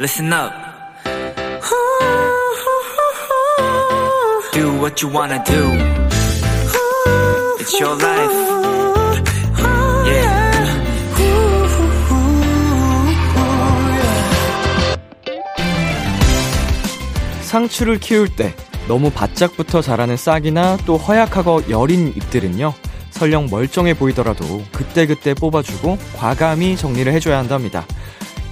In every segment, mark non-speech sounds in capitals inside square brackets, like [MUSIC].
listen up. Do what you wanna do. It's your life. Yeah. 상추를 키울 때 너무 바짝부터 자라는 싹이나 또 허약하고 여린 잎들은요, 설령 멀쩡해 보이더라도 그때그때 뽑아주고 과감히 정리를 해줘야 한답니다.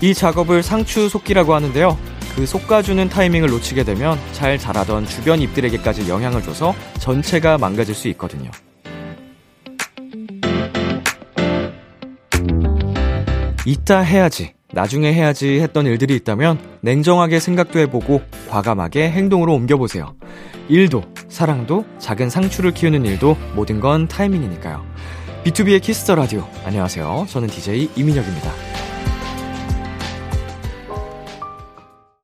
이 작업을 상추 속기라고 하는데요. 그 솎아주는 타이밍을 놓치게 되면 잘 자라던 주변 잎들에게까지 영향을 줘서 전체가 망가질 수 있거든요. 이따 해야지, 나중에 해야지 했던 일들이 있다면 냉정하게 생각도 해보고 과감하게 행동으로 옮겨보세요. 일도, 사랑도, 작은 상추를 키우는 일도 모든 건 타이밍이니까요. B2B의 키스터 라디오. 안녕하세요. 저는 DJ 이민혁입니다.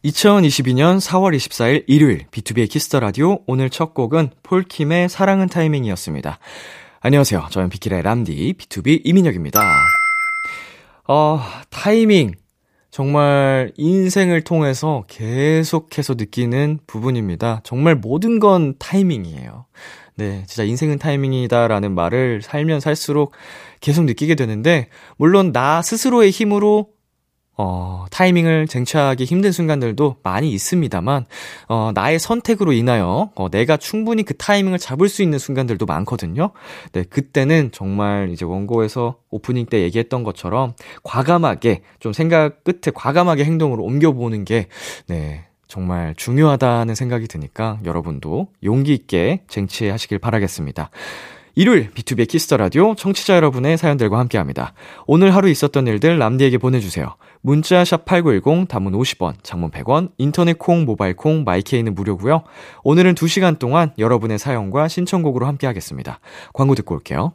2022년 4월 24일 일요일 B2B의 키스터 라디오 오늘 첫 곡은 폴킴의 사랑은 타이밍이었습니다. 안녕하세요. 저는 비키라의 람디 BTOB 이민혁입니다. 어, 타이밍. 정말 인생을 통해서 계속해서 느끼는 부분입니다. 정말 모든 건 타이밍이에요. 네, 진짜 인생은 타이밍이다라는 말을 살면 살수록 계속 느끼게 되는데, 물론 나 스스로의 힘으로 어, 타이밍을 쟁취하기 힘든 순간들도 많이 있습니다만, 어, 나의 선택으로 인하여, 어, 내가 충분히 그 타이밍을 잡을 수 있는 순간들도 많거든요. 네, 그때는 정말 이제 원고에서 오프닝 때 얘기했던 것처럼 과감하게, 좀 생각 끝에 과감하게 행동으로 옮겨보는 게, 네, 정말 중요하다는 생각이 드니까 여러분도 용기 있게 쟁취하시길 바라겠습니다. 일요일 B2B 키스터 라디오 청취자 여러분의 사연들과 함께 합니다. 오늘 하루 있었던 일들 람디에게 보내주세요. 문자 샵8910 단문 50원, 장문 100원, 인터넷 콩, 모바일 콩, my K는 무료고요. 오늘은 2시간 동안 여러분의 사연과 신청곡으로 함께 하겠습니다. 광고 듣고 올게요.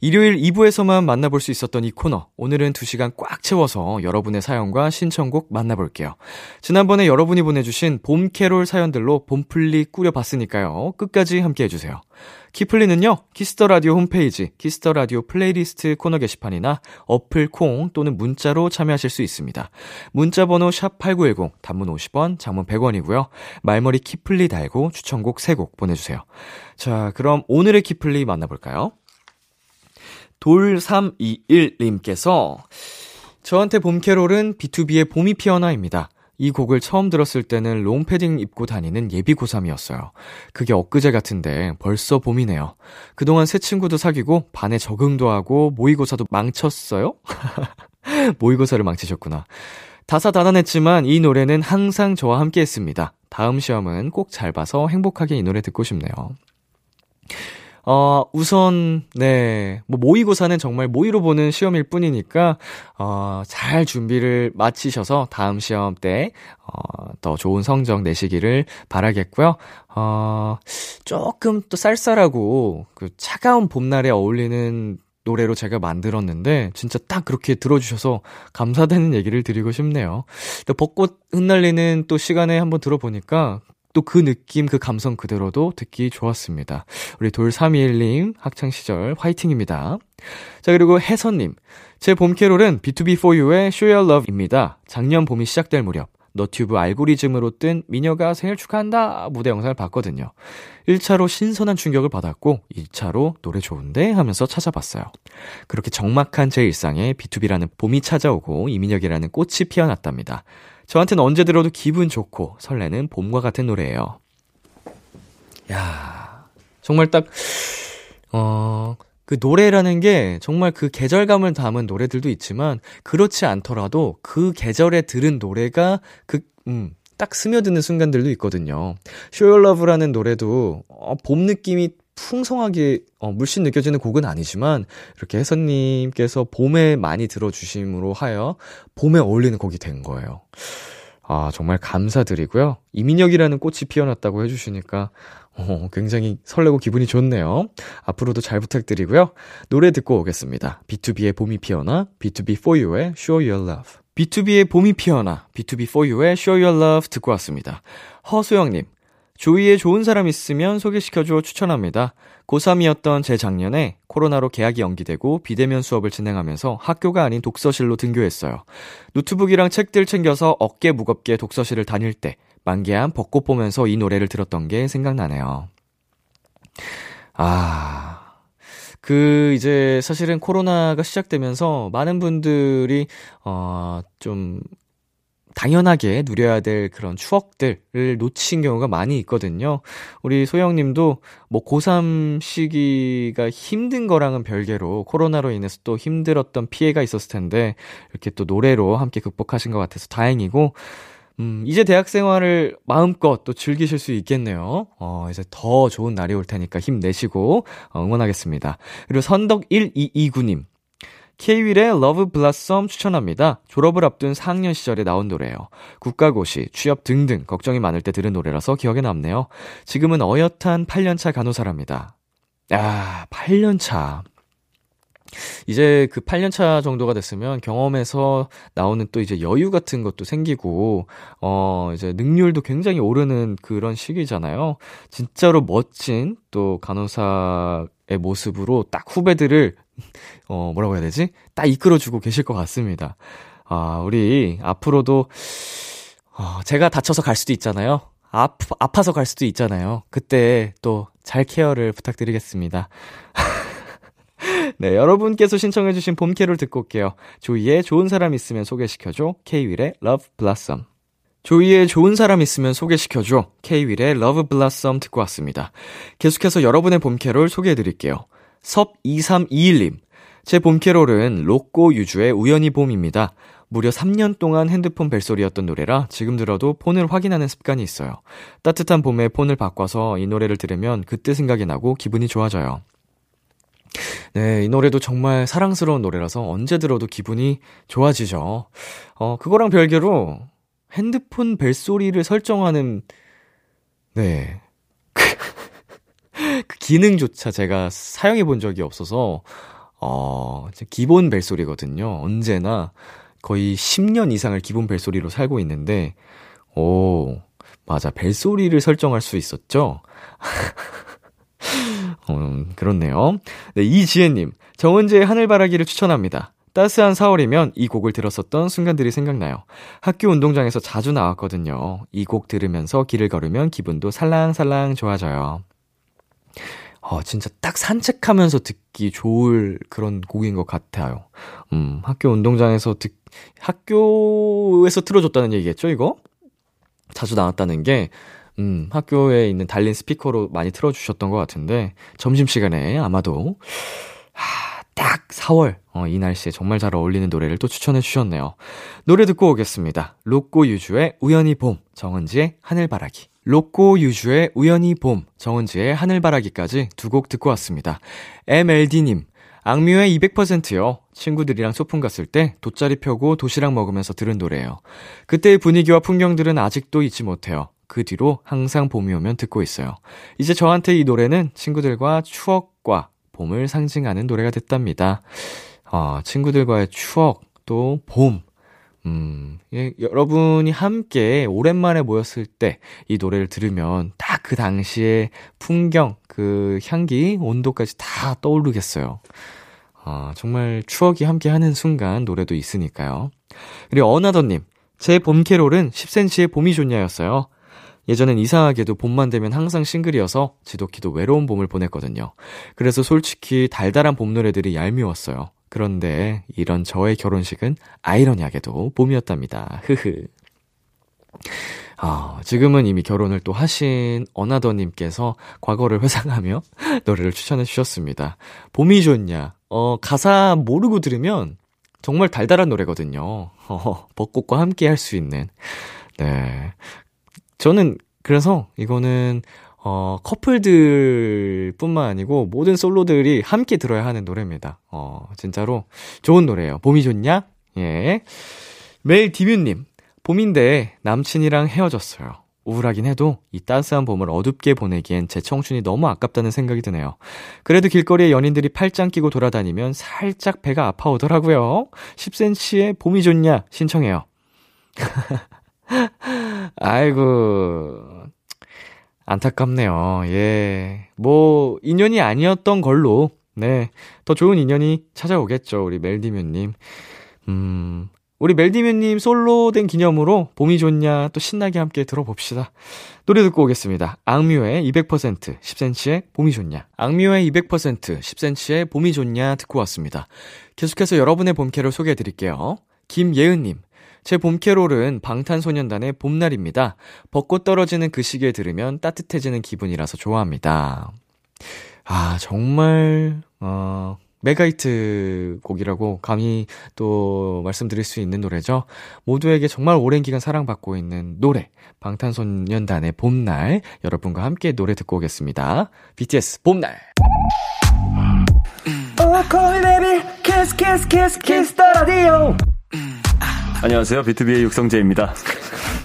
일요일 2부에서만 만나볼 수 있었던 이 코너. 오늘은 2시간 꽉 채워서 여러분의 사연과 신청곡 만나볼게요. 지난번에 여러분이 보내주신 봄 캐롤 사연들로 봄플리 꾸려봤으니까요. 끝까지 함께 해주세요. 키플리는요, Kiss the Radio 홈페이지, Kiss the Radio playlist 코너 게시판이나 어플 콩 또는 문자로 참여하실 수 있습니다. 문자 번호 샵8910, 단문 50원, 장문 100원이고요. 말머리 키플리 달고 추천곡 3곡 보내주세요. 자, 그럼 오늘의 키플리 만나볼까요? 돌321님께서 저한테 봄캐롤은 B2B의 봄이 피어나입니다. 이 곡을 처음 들었을 때는 롱패딩 입고 다니는 예비 고3이었어요. 그게 엊그제 같은데 벌써 봄이네요. 그동안 새 친구도 사귀고 반에 적응도 하고 모의고사도 망쳤어요? [LAUGHS] 모의고사를 망치셨구나. 다사다난했지만 이 노래는 항상 저와 함께 했습니다. 다음 시험은 꼭 잘 봐서 행복하게 이 노래 듣고 싶네요. 어, 우선, 네, 뭐, 모의고사는 정말 모의로 보는 시험일 뿐이니까, 어, 잘 준비를 마치셔서 다음 시험 때, 어, 더 좋은 성적 내시기를 바라겠고요. 어, 조금 또 쌀쌀하고, 그 차가운 봄날에 어울리는 노래로 제가 만들었는데, 진짜 딱 그렇게 들어주셔서 감사되는 얘기를 드리고 싶네요. 또 벚꽃 흩날리는 또 시간에 한번 들어보니까, 또 그 느낌, 그 감성 그대로도 듣기 좋았습니다. 우리 돌321님, 학창시절 화이팅입니다. 자, 그리고 혜선님. 제 봄캐롤은 B2B4U의 Show Your Love입니다. 작년 봄이 시작될 무렵. 너튜브 알고리즘으로 뜬 미녀가 생일 축하한다 무대 영상을 봤거든요. 1차로 신선한 충격을 받았고 2차로 노래 좋은데 하면서 찾아봤어요. 그렇게 적막한 제 일상에 B2B라는 봄이 찾아오고 이민혁이라는 꽃이 피어났답니다. 저한테는 언제 들어도 기분 좋고 설레는 봄과 같은 노래예요. 야 정말 딱, 어, 그 노래라는 게 정말 그 계절감을 담은 노래들도 있지만 그렇지 않더라도 그 계절에 들은 노래가 그, 음, 딱 스며드는 순간들도 있거든요. Show Your Love라는 노래도 어, 봄 느낌이 풍성하게 어, 물씬 느껴지는 곡은 아니지만 이렇게 혜선님께서 봄에 많이 들어주심으로 하여 봄에 어울리는 곡이 된 거예요. 아, 정말 감사드리고요. 이민혁이라는 꽃이 피어났다고 해주시니까 어, 굉장히 설레고 기분이 좋네요. 앞으로도 잘 부탁드리고요. 노래 듣고 오겠습니다. B2B의 봄이 피어나, B2B4U의 Show Your Love. B2B의 봄이 피어나, B2B4U의 Show Your Love 듣고 왔습니다. 허수영님, 조이에 좋은 사람 있으면 소개시켜줘 추천합니다. 고3이었던 제 작년에 코로나로 개학이 연기되고 비대면 수업을 진행하면서 학교가 아닌 독서실로 등교했어요. 노트북이랑 책들 챙겨서 어깨 무겁게 독서실을 다닐 때 만개한 벚꽃 보면서 이 노래를 들었던 게 생각나네요. 아, 그, 이제, 사실은 코로나가 시작되면서 많은 분들이, 어, 좀, 당연하게 누려야 될 그런 추억들을 놓친 경우가 많이 있거든요. 우리 소영님도 뭐 고3 시기가 힘든 거랑은 별개로 코로나로 인해서 또 힘들었던 피해가 있었을 텐데 이렇게 또 노래로 함께 극복하신 것 같아서 다행이고 음, 이제 대학 생활을 마음껏 또 즐기실 수 있겠네요. 어, 이제 더 좋은 날이 올 테니까 힘내시고 어, 응원하겠습니다. 그리고 선덕 1229님. K.Will의 Love Blossom 추천합니다. 졸업을 앞둔 4학년 시절에 나온 노래예요. 국가고시, 취업 등등 걱정이 많을 때 들은 노래라서 기억에 남네요. 지금은 어엿한 8년차 간호사랍니다. 아, 8년차. 이제 그 8년차 정도가 됐으면 경험에서 나오는 또 이제 여유 같은 것도 생기고, 어, 이제 능률도 굉장히 오르는 그런 시기잖아요. 진짜로 멋진 또 간호사의 모습으로 딱 후배들을, 어, 뭐라고 해야 되지? 딱 이끌어주고 계실 것 같습니다. 아, 우리 앞으로도, 어, 제가 다쳐서 갈 수도 있잖아요. 아, 아파서 갈 수도 있잖아요. 그때 또 잘 케어를 부탁드리겠습니다. [LAUGHS] 네, 여러분께서 신청해주신 봄캐롤 듣고 올게요. 조이의 좋은 사람 있으면 소개시켜줘. K-윌의 Love Blossom. 조이의 좋은 사람 있으면 소개시켜줘. K-윌의 Love Blossom 듣고 왔습니다. 계속해서 여러분의 봄캐롤 소개해드릴게요. 섭2321님. 제 봄캐롤은 로꼬 유주의 우연히 봄입니다. 무려 3년 동안 핸드폰 벨소리였던 노래라 지금 들어도 폰을 확인하는 습관이 있어요. 따뜻한 봄에 폰을 바꿔서 이 노래를 들으면 그때 생각이 나고 기분이 좋아져요. 네, 이 노래도 정말 사랑스러운 노래라서 언제 들어도 기분이 좋아지죠. 어, 그거랑 별개로 핸드폰 벨소리를 설정하는, 네. 그 기능조차 제가 사용해 본 적이 없어서, 어, 기본 벨소리거든요. 언제나 거의 10년 이상을 기본 벨소리로 살고 있는데, 오, 맞아. 벨소리를 설정할 수 있었죠? 어, [LAUGHS] 그렇네요. 네, 이지혜님. 정은지의 하늘바라기를 추천합니다. 따스한 4월이면 이 곡을 들었었던 순간들이 생각나요. 학교 운동장에서 자주 나왔거든요. 이 곡 들으면서 길을 걸으면 기분도 살랑살랑 좋아져요. 어, 진짜 딱 산책하면서 듣기 좋을 그런 곡인 것 같아요. 음, 학교 운동장에서 듣, 학교에서 틀어줬다는 얘기겠죠, 이거? 자주 나왔다는 게, 음, 학교에 있는 달린 스피커로 많이 틀어주셨던 것 같은데, 점심시간에 아마도, 하, 딱 4월, 어, 이 날씨에 정말 잘 어울리는 노래를 또 추천해 주셨네요. 노래 듣고 오겠습니다. 로꼬 유주의 우연히 봄, 정은지의 하늘바라기. 로꼬 유주의 우연히 봄, 정은지의 하늘바라기까지 두 곡 듣고 왔습니다. MLD님, 악뮤의 200%요. 친구들이랑 소풍 갔을 때 돗자리 펴고 도시락 먹으면서 들은 노래예요. 그때의 분위기와 풍경들은 아직도 잊지 못해요. 그 뒤로 항상 봄이 오면 듣고 있어요. 이제 저한테 이 노래는 친구들과 추억과 봄을 상징하는 노래가 됐답니다. 어, 친구들과의 추억, 또 봄. 음, 예, 여러분이 함께 오랜만에 모였을 때 이 노래를 들으면 딱그 당시의 풍경, 그 향기, 온도까지 다 떠오르겠어요. 아, 정말 추억이 함께 하는 순간 노래도 있으니까요. 그리고 어나더님, 제 봄 캐롤은 10cm의 봄이 좋냐였어요. 예전엔 이상하게도 봄만 되면 항상 싱글이어서 지독히도 외로운 봄을 보냈거든요. 그래서 솔직히 달달한 봄 노래들이 얄미웠어요. 그런데 이런 저의 결혼식은 아이러니하게도 봄이었답니다. 흐흐. 아, 지금은 이미 결혼을 또 하신 어나더님께서 과거를 회상하며 [LAUGHS] 노래를 추천해 주셨습니다. 봄이 좋냐? 어, 가사 모르고 들으면 정말 달달한 노래거든요. 어, 벚꽃과 함께 할 수 있는. 네. 저는 그래서 이거는 어, 커플들 뿐만 아니고 모든 솔로들이 함께 들어야 하는 노래입니다. 어, 진짜로 좋은 노래예요. 봄이 좋냐? 예. 매일 디뮤님, 봄인데 남친이랑 헤어졌어요. 우울하긴 해도 이 따스한 봄을 어둡게 보내기엔 제 청춘이 너무 아깝다는 생각이 드네요. 그래도 길거리에 연인들이 팔짱 끼고 돌아다니면 살짝 배가 아파오더라고요. 10cm의 봄이 좋냐 신청해요. [LAUGHS] 아이고 안타깝네요. 예. 뭐 인연이 아니었던 걸로 네. 더 좋은 인연이 찾아오겠죠. 우리 멜디뮤님. 음, 우리 멜디뮤님 솔로 된 기념으로 봄이 좋냐 또 신나게 함께 들어봅시다. 노래 듣고 오겠습니다. 악뮤의 200% 10cm의 봄이 좋냐. 악뮤의 200% 10cm의 봄이 좋냐 듣고 왔습니다. 계속해서 여러분의 봄캐를 소개해 드릴게요. 김예은님. 제 봄캐롤은 방탄소년단의 봄날입니다. 벚꽃 떨어지는 그 시기에 들으면 따뜻해지는 기분이라서 좋아합니다. 아, 정말, 어, mega hit 곡이라고 감히 또 말씀드릴 수 있는 노래죠. 모두에게 정말 오랜 기간 사랑받고 있는 노래. 방탄소년단의 봄날. 여러분과 함께 노래 듣고 오겠습니다. BTS 봄날. 안녕하세요. BTOB의 육성재입니다.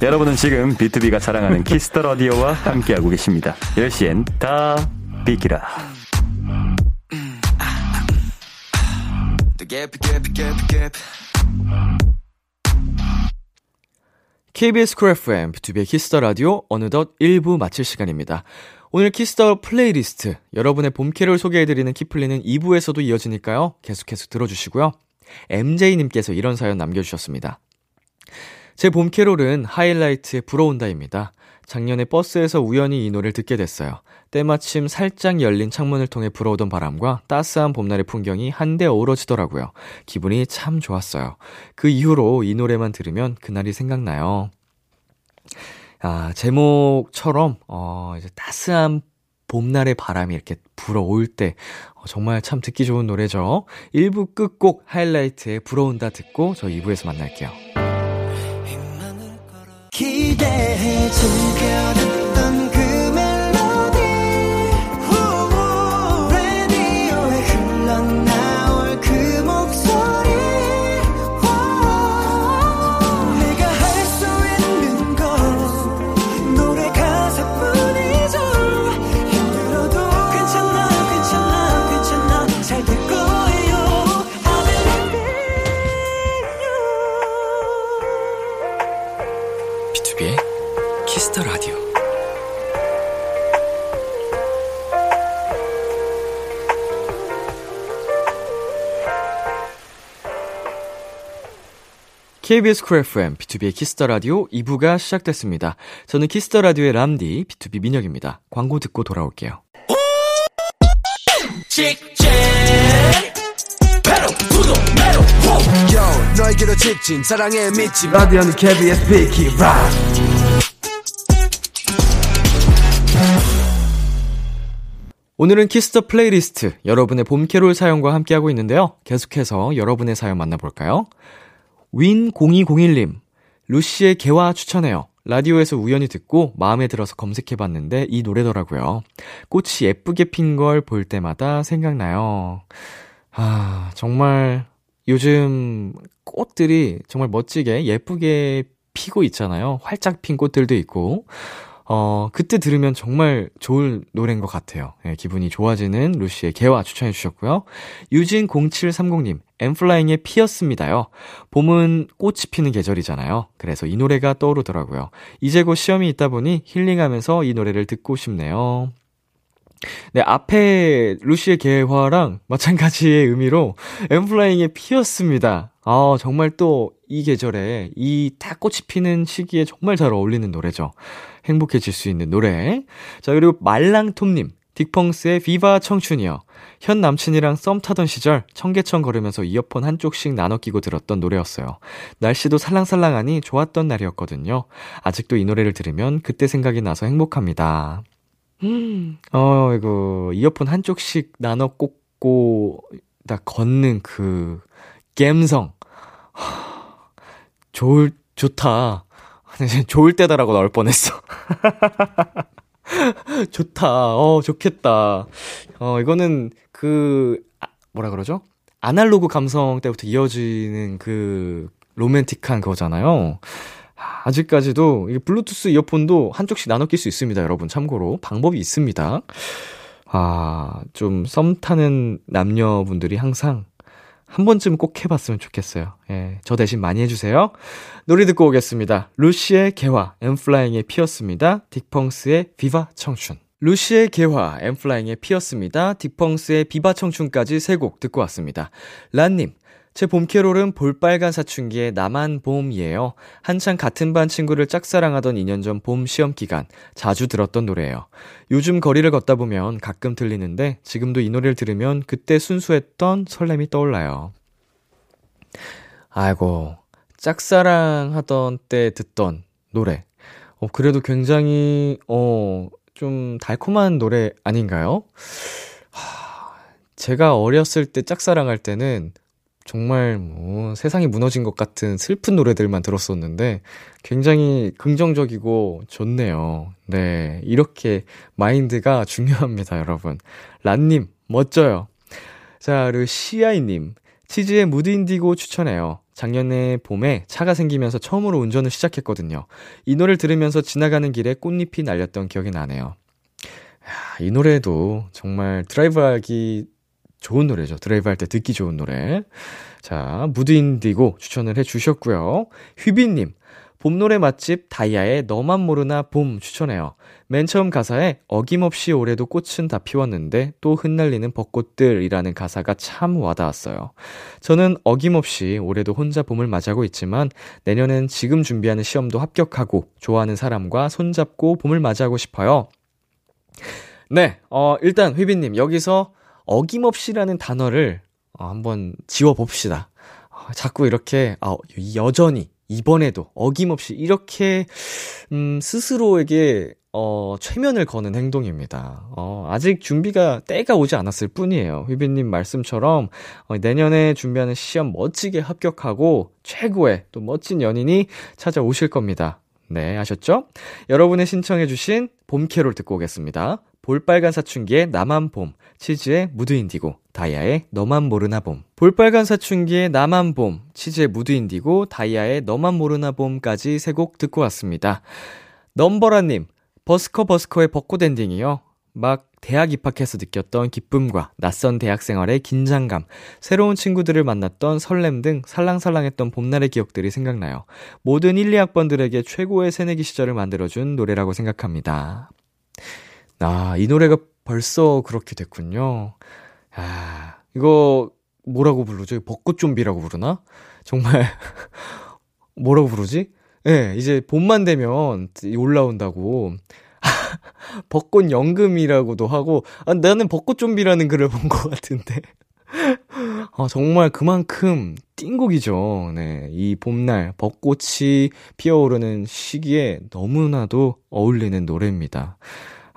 여러분은 지금 BTOB가 자랑하는 Kiss the Radio와 함께하고 계십니다. 10시엔 다 비키라. KBS Cool FM, B2B의 키스터 라디오, 어느덧 1부 마칠 시간입니다. 오늘 Kiss the playlist, 여러분의 봄캐롤 소개해드리는 키플리는 2부에서도 이어지니까요. 계속해서 들어주시고요. MJ님께서 이런 사연 남겨주셨습니다. 제 봄캐롤은 Highlight의 불어온다입니다. 작년에 버스에서 우연히 이 노래를 듣게 됐어요. 때마침 살짝 열린 창문을 통해 불어오던 바람과 따스한 봄날의 풍경이 한데 어우러지더라고요. 기분이 참 좋았어요. 그 이후로 이 노래만 들으면 그날이 생각나요. 아, 제목처럼, 어, 이제 따스한 봄날의 바람이 이렇게 불어올 때, 어, 정말 참 듣기 좋은 노래죠. 1부 끝곡 하이라이트의 불어온다 듣고 저 2부에서 만날게요. KBS Cool FM, B2B의 키스터 라디오 2부가 시작됐습니다. 저는 Kiss the Radio의 람디, BTOB 민혁입니다. 광고 듣고 돌아올게요. 라디오는 KBS 비키라 오늘은 Kiss the playlist, 여러분의 봄캐롤 사연과 함께하고 있는데요. 계속해서 여러분의 사연 만나볼까요? 윈0201님, 루시의 개화 추천해요. 라디오에서 우연히 듣고 마음에 들어서 검색해봤는데 이 노래더라고요. 꽃이 예쁘게 핀 걸 볼 때마다 생각나요. 아, 정말 요즘 꽃들이 정말 멋지게 예쁘게 피고 있잖아요. 활짝 핀 꽃들도 있고. 어, 그때 들으면 정말 좋은 노래인 것 같아요. 예, 기분이 좋아지는 루시의 개화 추천해 주셨고요. 유진0730님, 엠플라잉의 피었습니다요. 봄은 꽃이 피는 계절이잖아요. 그래서 이 노래가 떠오르더라고요. 이제 곧 시험이 있다 보니 힐링하면서 이 노래를 듣고 싶네요. 네, 앞에 루시의 개화랑 마찬가지의 의미로 엠플라잉의 피었습니다. 아, 정말 또 이 계절에 이 딱 꽃이 피는 시기에 정말 잘 어울리는 노래죠. 행복해질 수 있는 노래. 자, 그리고 말랑톰님. 딕펑스의 비바 청춘이요. 현 남친이랑 썸 타던 시절 청계천 걸으면서 이어폰 한쪽씩 나눠 끼고 들었던 노래였어요. 날씨도 살랑살랑하니 좋았던 날이었거든요. 아직도 이 노래를 들으면 그때 생각이 나서 행복합니다. 음, [GASPS] 어, 이거, 이어폰 한쪽씩 나눠 꽂고, 딱 걷는 그, 갬성. [SIGHS] 좋을, 좋다. [LAUGHS] 좋을 때다라고 나올 뻔했어. [LAUGHS] 좋다. 어, 좋겠다. 어, 이거는 그, 아, 뭐라 그러죠? 아날로그 감성 때부터 이어지는 그 로맨틱한 거잖아요. 아직까지도 이 블루투스 이어폰도 한쪽씩 나눠 낄 수 있습니다, 여러분. 참고로 방법이 있습니다. 아, 좀 썸 타는 남녀분들이 항상 한 번쯤 꼭 해봤으면 좋겠어요. 예, 저 대신 많이 해주세요. 노래 듣고 오겠습니다. 루시의 개화, 엠플라잉의 피었습니다. 딕펑스의 비바 청춘. 루시의 개화, 엠플라잉의 피었습니다. 딕펑스의 비바 청춘까지 세 곡 듣고 왔습니다. 란님, 제 봄캐롤은 볼빨간 사춘기의 나만 봄이에요. 한창 같은 반 친구를 짝사랑하던 2년 전 봄 시험 기간 자주 들었던 노래예요. 요즘 거리를 걷다 보면 가끔 들리는데 지금도 이 노래를 들으면 그때 순수했던 설렘이 떠올라요. 아이고, 짝사랑하던 때 듣던 노래. 어, 그래도 굉장히, 어, 좀 달콤한 노래 아닌가요? 하, 제가 어렸을 때 짝사랑할 때는 정말 뭐 세상이 무너진 것 같은 슬픈 노래들만 들었었는데 굉장히 긍정적이고 좋네요. 네. 이렇게 마인드가 중요합니다, 여러분. 란님, 멋져요. 자, 그리고 시아이님. CHEEZE의 Mood Indigo 추천해요. 작년에 봄에 차가 생기면서 처음으로 운전을 시작했거든요. 이 노래를 들으면서 지나가는 길에 꽃잎이 날렸던 기억이 나네요. 야, 이 노래도 정말 드라이브 하기 좋은 노래죠. 드라이브 할 때 듣기 좋은 노래. 자, Mood Indigo 추천을 해 주셨고요. 휘비님, 봄노래 맛집 DIA의 너만 모르나 봄 추천해요. 맨 처음 가사에 어김없이 올해도 꽃은 다 피웠는데 또 흩날리는 벚꽃들이라는 가사가 참 와닿았어요. 저는 어김없이 올해도 혼자 봄을 맞이하고 있지만 내년엔 지금 준비하는 시험도 합격하고 좋아하는 사람과 손잡고 봄을 맞이하고 싶어요. 네, 어, 일단 휘비님, 여기서 어김없이라는 단어를 어, 한번 지워봅시다. 어, 자꾸 이렇게, 아, 여전히, 이번에도 어김없이 이렇게, 음, 스스로에게, 어, 최면을 거는 행동입니다. 어, 아직 준비가, 때가 오지 않았을 뿐이에요. 휘비님 말씀처럼, 어, 내년에 준비하는 시험 멋지게 합격하고, 최고의 또 멋진 연인이 찾아오실 겁니다. 네, 아셨죠? 여러분의 신청해주신 봄캐롤 듣고 오겠습니다. 볼빨간 사춘기의 나만 봄, CHEEZE의 Mood Indigo, DIA의 너만 모르나 봄. 볼빨간 사춘기의 나만 봄, CHEEZE의 Mood Indigo, DIA의 너만 모르나 봄까지 세 곡 듣고 왔습니다. 넘버라님, Busker Busker의 벚꽃 엔딩이요. 막 대학 입학해서 느꼈던 기쁨과 낯선 대학 생활의 긴장감, 새로운 친구들을 만났던 설렘 등 살랑살랑했던 봄날의 기억들이 생각나요. 모든 1, 2학번들에게 최고의 새내기 시절을 만들어준 노래라고 생각합니다. 아, 이 노래가 벌써 그렇게 됐군요. 아, 이거 뭐라고 부르죠? 벚꽃 좀비라고 부르나? 정말 [LAUGHS] 뭐라고 부르지? 예, 네, 이제 봄만 되면 올라온다고. [LAUGHS] 벚꽃 연금이라고도 하고, 아, 나는 벚꽃 좀비라는 글을 본 것 같은데. [LAUGHS] 아, 정말 그만큼 띵곡이죠. 네. 이 봄날, 벚꽃이 피어오르는 시기에 너무나도 어울리는 노래입니다.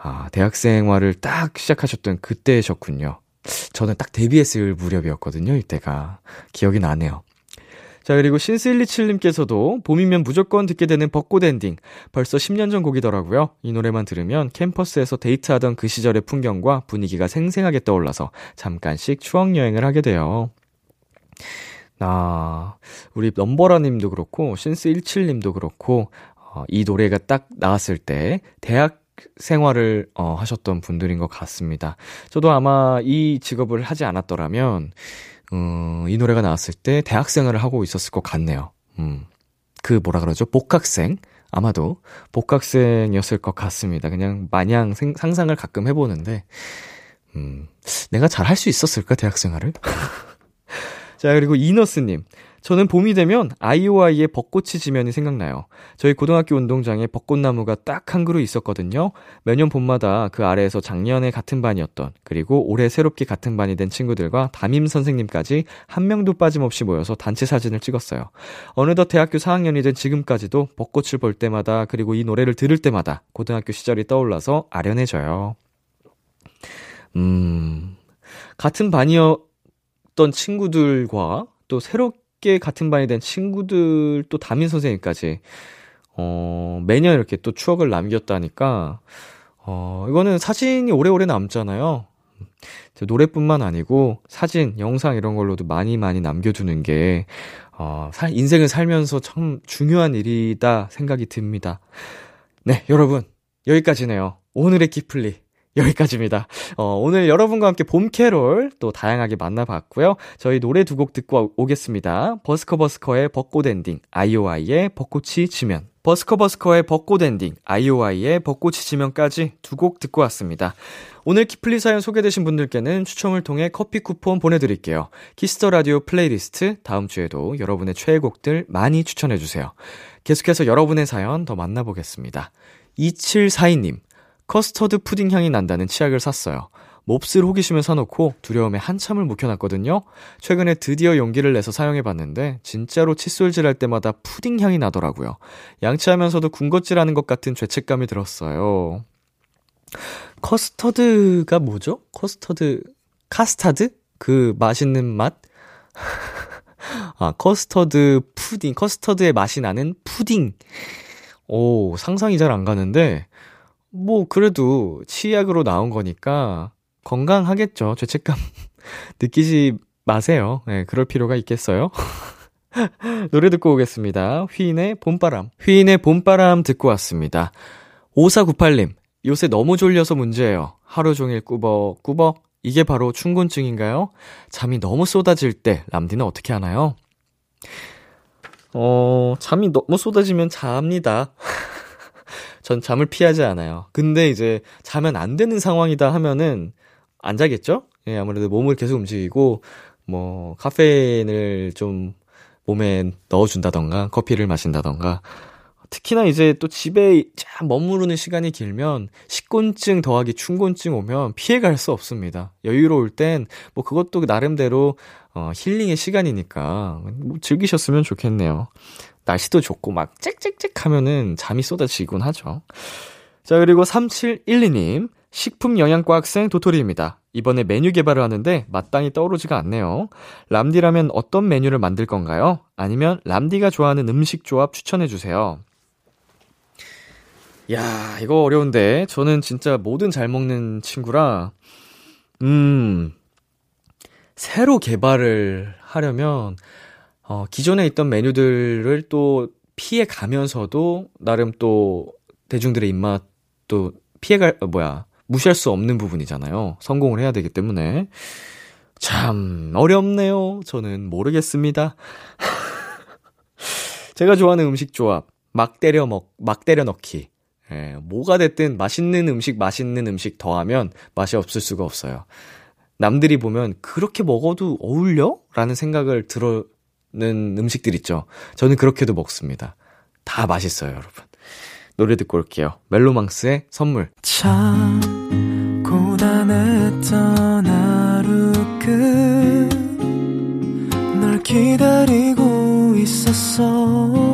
아, 대학 생활을 딱 시작하셨던 그때셨군요. 저는 딱 데뷔했을 무렵이었거든요, 이때가. 기억이 나네요. 자, 그리고 신슬리칠님께서도 봄이면 무조건 듣게 되는 벚꽃 엔딩. 벌써 10년 전 곡이더라고요. 이 노래만 들으면 캠퍼스에서 데이트하던 그 시절의 풍경과 분위기가 생생하게 떠올라서 잠깐씩 추억여행을 하게 돼요. 아, 우리 넘버라님도 그렇고, 신스17님도 그렇고, 어, 이 노래가 딱 나왔을 때 대학 생활을 어, 하셨던 분들인 것 같습니다. 저도 아마 이 직업을 하지 않았더라면 어, 이 노래가 나왔을 때 대학 생활을 하고 있었을 것 같네요. 음. 그 뭐라 그러죠? 복학생? 아마도 복학생이었을 것 같습니다. 그냥 마냥 생, 상상을 가끔 해보는데, 음, 내가 잘 할 수 있었을까, 대학 생활을? [LAUGHS] 자, 그리고 이너스님. 저는 봄이 되면 아이오아이의 벚꽃이 지면이 생각나요. 저희 고등학교 운동장에 벚꽃나무가 딱 한 그루 있었거든요. 매년 봄마다 그 아래에서 작년에 같은 반이었던 그리고 올해 새롭게 같은 반이 된 친구들과 담임 선생님까지 한 명도 빠짐없이 모여서 단체 사진을 찍었어요. 어느덧 대학교 4학년이 된 지금까지도 벚꽃을 볼 때마다 그리고 이 노래를 들을 때마다 고등학교 시절이 떠올라서 아련해져요. 음, 같은 반이었던 친구들과 또 새롭게 같은 반이 된 친구들 또 담임 선생님까지 어, 매년 이렇게 또 추억을 남겼다니까, 어, 이거는 사진이 오래오래 남잖아요. 노래뿐만 아니고 사진, 영상 이런 걸로도 많이 많이 남겨두는 게, 어, 살, 인생을 살면서 참 중요한 일이다 생각이 듭니다. 네, 여러분. 여기까지네요. 오늘의 키플리. [LAUGHS] 여기까지입니다. 어, 오늘 여러분과 함께 봄 캐롤 또 다양하게 만나봤고요. 저희 노래 두 곡 듣고 오겠습니다. 버스커버스커의 벚꽃 엔딩, 아이오아이의 벚꽃이 지면. 버스커버스커의 벚꽃 엔딩, 아이오아이의 벚꽃이 지면까지 두 곡 듣고 왔습니다. 오늘 키플리 사연 소개되신 분들께는 추첨을 통해 커피 쿠폰 보내드릴게요. Kiss the Radio playlist 다음 주에도 여러분의 최애곡들 많이 추천해주세요. 계속해서 여러분의 사연 더 만나보겠습니다. 2742님, 커스터드 푸딩 향이 난다는 치약을 샀어요. 몹쓸 호기심을 사놓고 두려움에 한참을 묵혀놨거든요. 최근에 드디어 용기를 내서 사용해봤는데 진짜로 칫솔질 할 때마다 푸딩 향이 나더라고요. 양치하면서도 군것질하는 것 같은 죄책감이 들었어요. 커스터드가 뭐죠? 커스터드 카스타드? 그 맛있는 맛? [LAUGHS] 아, 커스터드 푸딩, 커스터드의 맛이 나는 푸딩. 오, 상상이 잘 안 가는데, 뭐, 그래도 치약으로 나온 거니까 건강하겠죠. 죄책감 [LAUGHS] 느끼지 마세요. 네, 그럴 필요가 있겠어요? [LAUGHS] 노래 듣고 오겠습니다. 휘인의 봄바람. 휘인의 봄바람 듣고 왔습니다. 5498님, 요새 너무 졸려서 문제예요. 하루 종일 꾸벅꾸벅. 이게 바로 충곤증인가요? 잠이 너무 쏟아질 때 람디는 어떻게 하나요? 어, 잠이 너무 쏟아지면 잡니다. [LAUGHS] 전 잠을 피하지 않아요. 근데 이제 자면 안 되는 상황이다 하면은 안 자겠죠? 예, 아무래도 몸을 계속 움직이고 뭐 카페인을 좀 몸에 넣어준다던가 커피를 마신다던가 특히나 이제 또 집에 참 머무르는 시간이 길면 식곤증 더하기 충곤증 오면 피해갈 수 없습니다. 여유로울 땐 뭐 그것도 나름대로 어, 힐링의 시간이니까 뭐 즐기셨으면 좋겠네요. 날씨도 좋고 막 짹짹짹 하면은 잠이 쏟아지곤 하죠. 자, 그리고 3712님, 식품영양과 학생 도토리입니다. 이번에 메뉴 개발을 하는데 마땅히 떠오르지가 않네요. 람디라면 어떤 메뉴를 만들 건가요? 아니면 람디가 좋아하는 음식 조합 추천해주세요. 야, 이거 어려운데. 저는 진짜 뭐든 잘 먹는 친구라, 음, 새로 개발을 하려면, 어, 기존에 있던 메뉴들을 또 피해 가면서도 나름 또 대중들의 입맛도 피해갈, 어, 뭐야, 무시할 수 없는 부분이잖아요. 성공을 해야 되기 때문에. 참, 어렵네요. 저는 모르겠습니다. [LAUGHS] 제가 좋아하는 음식 조합, 막 때려 먹, 막 때려 넣기. 예, 뭐가 됐든 맛있는 음식, 맛있는 음식 더하면 맛이 없을 수가 없어요. 남들이 보면 그렇게 먹어도 어울려? 라는 생각을 들어, 는 음식들 있죠. 저는 그렇게도 먹습니다. 다 맛있어요, 여러분. 노래 듣고 올게요. 멜로망스의 선물. 참 고단했던 하루 끝 널 기다리고 있었어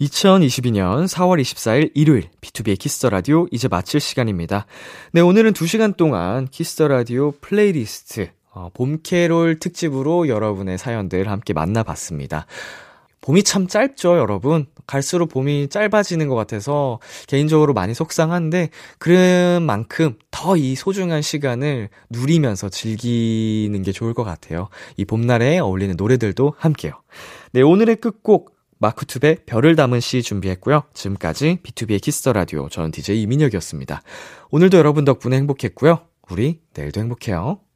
2022년 4월 24일 일요일 B2B의 키스터 라디오 이제 마칠 시간입니다. 네, 오늘은 2시간 동안 Kiss the Radio playlist 어, 봄 캐롤 특집으로 여러분의 사연들 함께 만나봤습니다. 봄이 참 짧죠, 여러분. 갈수록 봄이 짧아지는 것 같아서 개인적으로 많이 속상한데, 그런 만큼 더 이 소중한 시간을 누리면서 즐기는 게 좋을 것 같아요. 이 봄날에 어울리는 노래들도 함께요. 네, 오늘의 끝곡 마크툽의 별을 담은 시 준비했고요. 지금까지 B2B의 키스터 라디오 저는 DJ 이민혁이었습니다. 오늘도 여러분 덕분에 행복했고요. 우리 내일도 행복해요.